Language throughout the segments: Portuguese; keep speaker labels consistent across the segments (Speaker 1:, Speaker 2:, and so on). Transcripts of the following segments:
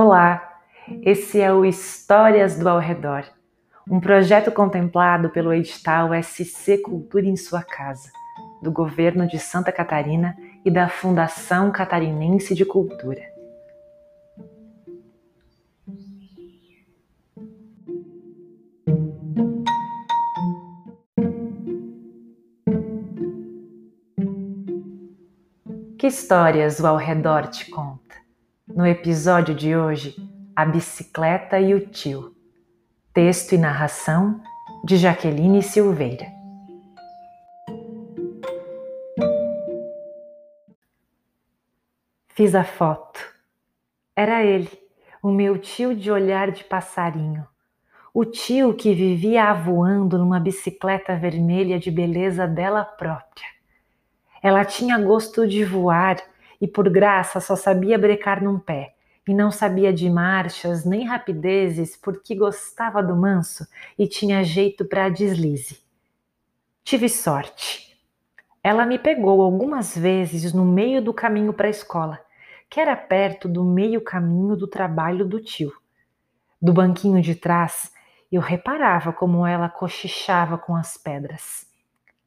Speaker 1: Olá, esse é o Histórias do Ao Redor, um projeto contemplado pelo edital SC Cultura em Sua Casa, do governo de Santa Catarina e da Fundação Catarinense de Cultura. Que histórias o ao redor te conta? No episódio de hoje, a bicicleta e o tio. Texto e narração de Jaqueline Silveira. Fiz a foto. Era ele, o meu tio de olhar de passarinho. O tio que vivia voando numa bicicleta vermelha de beleza dela própria ela tinha gosto de voar e, por graça, só sabia brecar num pé, e não sabia de marchas nem rapidezes porque gostava do manso e tinha jeito para deslize. Tive sorte. Ela me pegou algumas vezes no meio do caminho para a escola, que era perto do meio caminho do trabalho do tio. Do banquinho de trás, eu reparava como ela cochichava com as pedras.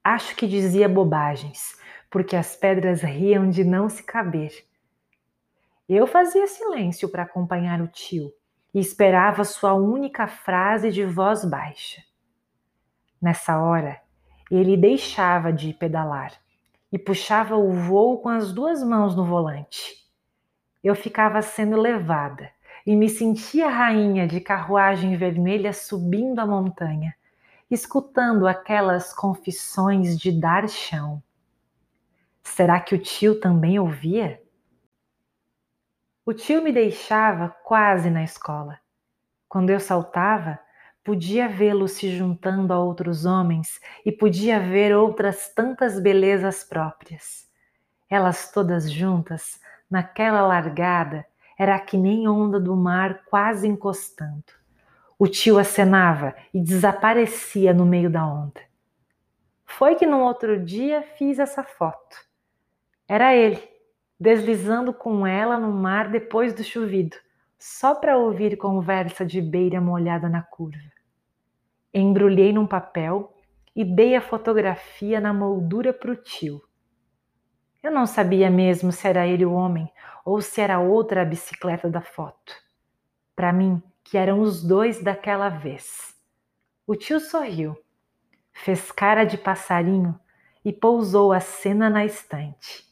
Speaker 1: Acho que dizia bobagens, porque as pedras riam de não se caber. Eu fazia silêncio para acompanhar o tio e esperava sua única frase de voz baixa. Nessa hora, ele deixava de pedalar e puxava o voo com as duas mãos no volante. Eu ficava sendo levada e me sentia rainha de carruagem vermelha subindo a montanha, escutando aquelas confissões de dar chão. Será que o tio também ouvia? O tio me deixava quase na escola. Quando eu saltava, podia vê-lo se juntando a outros homens e podia ver outras tantas belezas próprias. Elas todas juntas, naquela largada, era que nem onda do mar quase encostando. O tio acenava e desaparecia no meio da onda. Foi que no outro dia fiz essa foto. Era ele, deslizando com ela no mar depois do chovido, só para ouvir conversa de beira molhada na curva. Embrulhei num papel e dei a fotografia na moldura para o tio. Eu não sabia mesmo se era ele o homem ou se era outra a bicicleta da foto. Para mim, que eram os dois daquela vez. O tio sorriu, fez cara de passarinho e pousou a cena na estante.